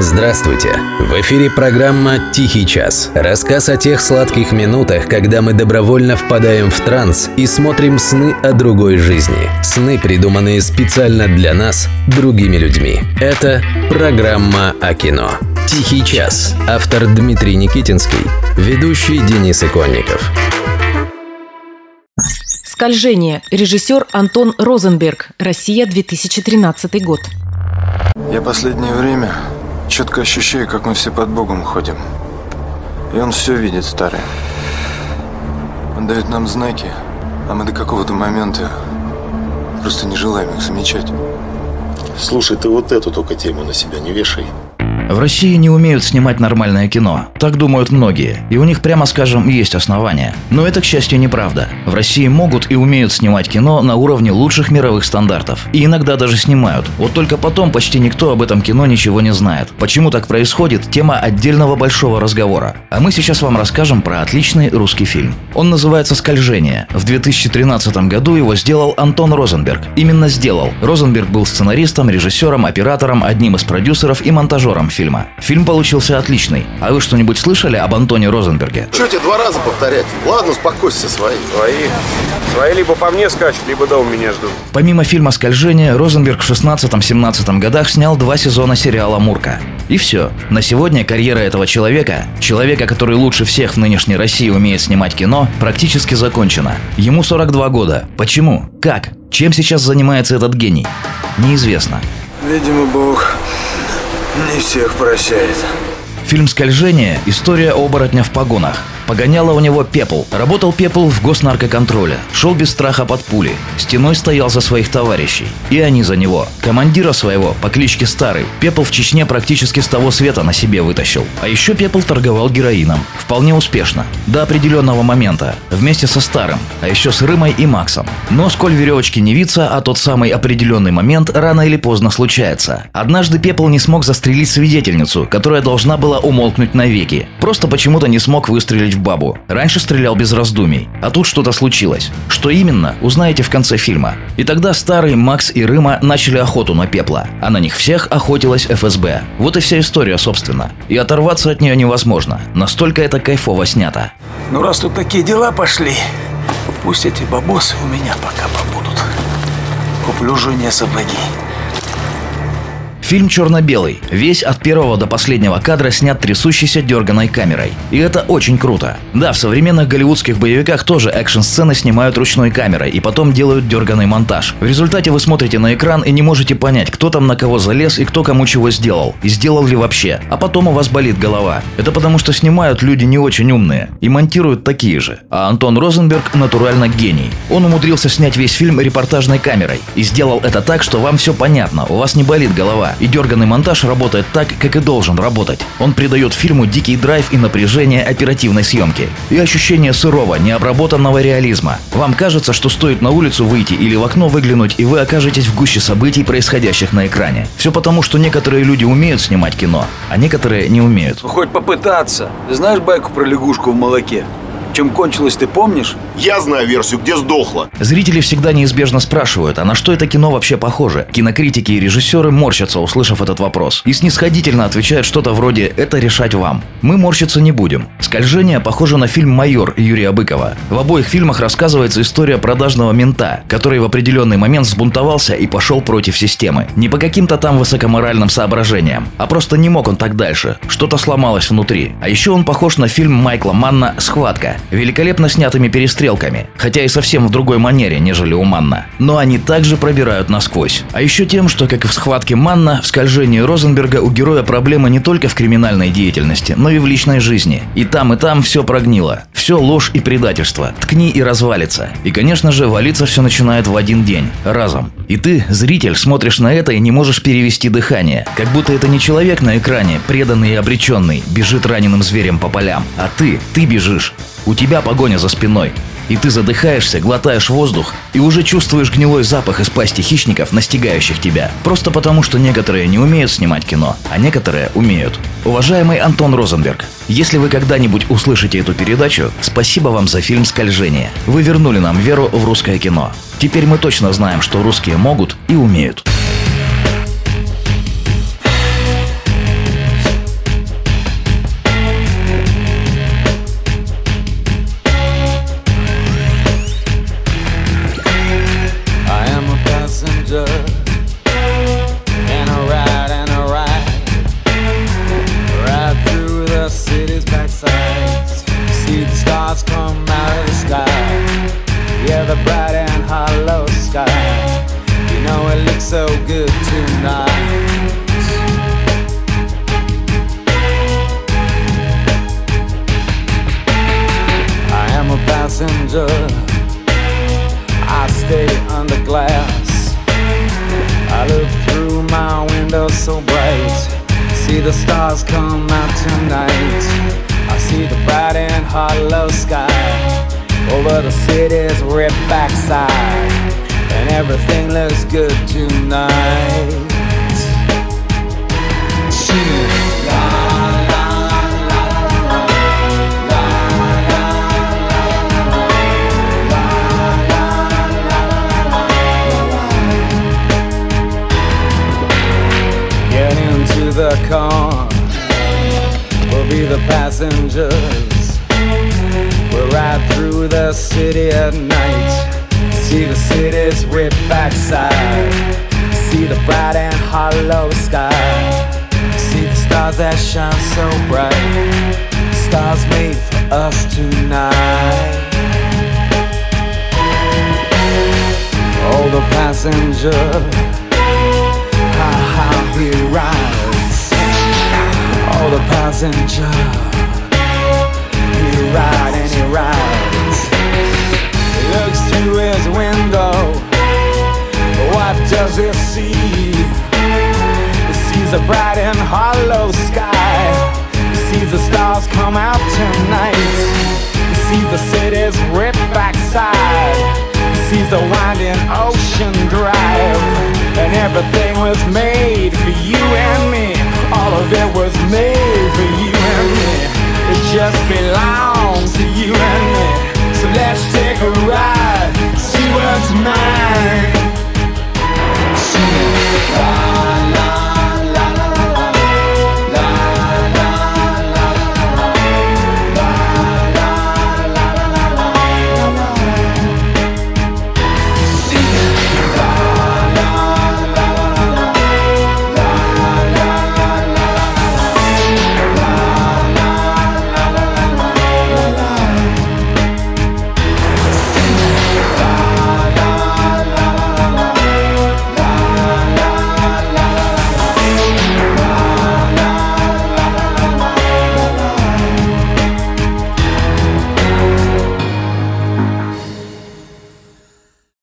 Здравствуйте! В эфире программа «Тихий час». Рассказ о тех сладких минутах, когда мы добровольно впадаем в транс и смотрим сны о другой жизни. Сны, придуманные специально для нас, другими людьми. Это программа о кино. «Тихий час». Автор Дмитрий Никитинский. Ведущий Денис Иконников. «Скольжение». Режиссер Антон Розенберг. Россия, 2013 год. Я последнее время четко ощущаю, как мы все под Богом ходим. И он все видит, старый. Он дает нам знаки, а мы до какого-то момента просто не желаем их замечать. Слушай, ты вот эту только тему на себя не вешай. В России не умеют снимать нормальное кино. Так думают многие. И у них, прямо скажем, есть основания. Но это, к счастью, неправда. В России могут и умеют снимать кино на уровне лучших мировых стандартов. И иногда даже снимают. Вот только потом почти никто об этом кино ничего не знает. Почему так происходит – тема отдельного большого разговора. А мы сейчас вам расскажем про отличный русский фильм. Он называется «Скольжение». В 2013 году его сделал Антон Розенберг. Именно сделал. Розенберг был сценаристом, режиссером, оператором, одним из продюсеров и монтажером фильма. Фильм получился отличный. А вы что-нибудь слышали об Антоне Розенберге? Че тебе два раза повторять? Ладно, успокойся, свои. Свои. Свои либо по мне скачут, либо дома меня ждут. Помимо фильма «Скольжение», Розенберг в 16-17 годах снял два сезона сериала «Мурка». И все. На сегодня карьера этого человека, человека, который лучше всех в нынешней России умеет снимать кино, практически закончена. Ему 42 года. Почему? Как? Чем сейчас занимается этот гений? Неизвестно. Видимо, Бог не всех прощает. Фильм «Скольжение» – история оборотня в погонах. Погоняло у него Пепл. Работал Пепл в госнаркоконтроле. Шел без страха под пули. Стеной стоял за своих товарищей. И они за него. Командира своего по кличке Старый. Пепл в Чечне практически с того света на себе вытащил. А еще Пепл торговал героином. Вполне успешно. До определенного момента. Вместе со Старым. А еще с Рымой и Максом. Но сколь веревочки не виться, а тот самый определенный момент рано или поздно случается. Однажды Пепл не смог застрелить свидетельницу, которая должна была умолкнуть навеки. Просто почему-то не смог выстрелить в бабу. Раньше стрелял без раздумий. А тут что-то случилось. Что именно, узнаете в конце фильма. И тогда старый Макс и Рыма начали охоту на пепла. А на них всех охотилась ФСБ. Вот и вся история, собственно. И оторваться от нее невозможно. Настолько это кайфово снято. Ну, раз тут такие дела пошли, пусть эти бабосы у меня пока побудут. Куплю жене сапоги. Фильм черно-белый. Весь от первого до последнего кадра снят трясущейся дерганой камерой. И это очень круто. Да, в современных голливудских боевиках тоже экшн-сцены снимают ручной камерой и потом делают дерганый монтаж. В результате вы смотрите на экран и не можете понять, кто там на кого залез и кто кому чего сделал. И сделал ли вообще. А потом у вас болит голова. Это потому что снимают люди не очень умные. И монтируют такие же. А Антон Розенберг натурально гений. Он умудрился снять весь фильм репортажной камерой. И сделал это так, что вам все понятно, у вас не болит голова. И дерганный монтаж работает так, как и должен работать. Он придает фильму дикий драйв и напряжение оперативной съемки. И ощущение сырого, необработанного реализма. Вам кажется, что стоит на улицу выйти или в окно выглянуть, и вы окажетесь в гуще событий, происходящих на экране. Все потому, что некоторые люди умеют снимать кино, а некоторые не умеют. Ну, хоть попытаться. Ты знаешь байку про лягушку в молоке? Чем кончилось, ты помнишь? Я знаю версию, где сдохла. Зрители всегда неизбежно спрашивают, а на что это кино вообще похоже? Кинокритики и режиссеры морщатся, услышав этот вопрос. И снисходительно отвечают что-то вроде «это решать вам». Мы морщиться не будем. «Скольжение» похоже на фильм «Майор» Юрия Быкова. В обоих фильмах рассказывается история продажного мента, который в определенный момент взбунтовался и пошел против системы. Не по каким-то там высокоморальным соображениям, а просто не мог он так дальше. Что-то сломалось внутри. А еще он похож на фильм Майкла Манна «Схватка», великолепно снятыми перестрелками, хотя и совсем в другой манере, нежели у Манна. Но они также пробирают насквозь. А еще тем, что, как и в схватке Манна, в скольжении Розенберга у героя проблемы не только в криминальной деятельности, но и в личной жизни. И там, и там все прогнило. Все ложь и предательство. Ткни и развалится. И, конечно же, валиться все начинает в один день. Разом. И ты, зритель, смотришь на это и не можешь перевести дыхание. Как будто это не человек на экране, преданный и обреченный, бежит раненым зверем по полям. А ты, ты бежишь. У тебя погоня за спиной. И ты задыхаешься, глотаешь воздух и уже чувствуешь гнилой запах из пасти хищников, настигающих тебя. Просто потому, что некоторые не умеют снимать кино, а некоторые умеют. Уважаемый Антон Розенберг, если вы когда-нибудь услышите эту передачу, спасибо вам за фильм «Скольжение». Вы вернули нам веру в русское кино. Теперь мы точно знаем, что русские могут и умеют. passenger. I stay under glass. I look through my window so bright. See the stars come out tonight. I see the bright and hollow sky over the city's ripped backside. And everything looks good tonight. She. At night. See the city's ripped backside. See the bright and hollow sky. See the stars that shine so bright. Stars made for us tonight. Oh, the passenger. How, how he rides. Oh, the passenger. He ride and he rides his window. What does he see? He sees a bright and hollow sky. He sees the stars come out tonight. He sees the city's ripped backside. He sees the winding ocean drive. And everything was made for you and me. All of it was made for you and me. It just belongs to you and me. So let's take a ride.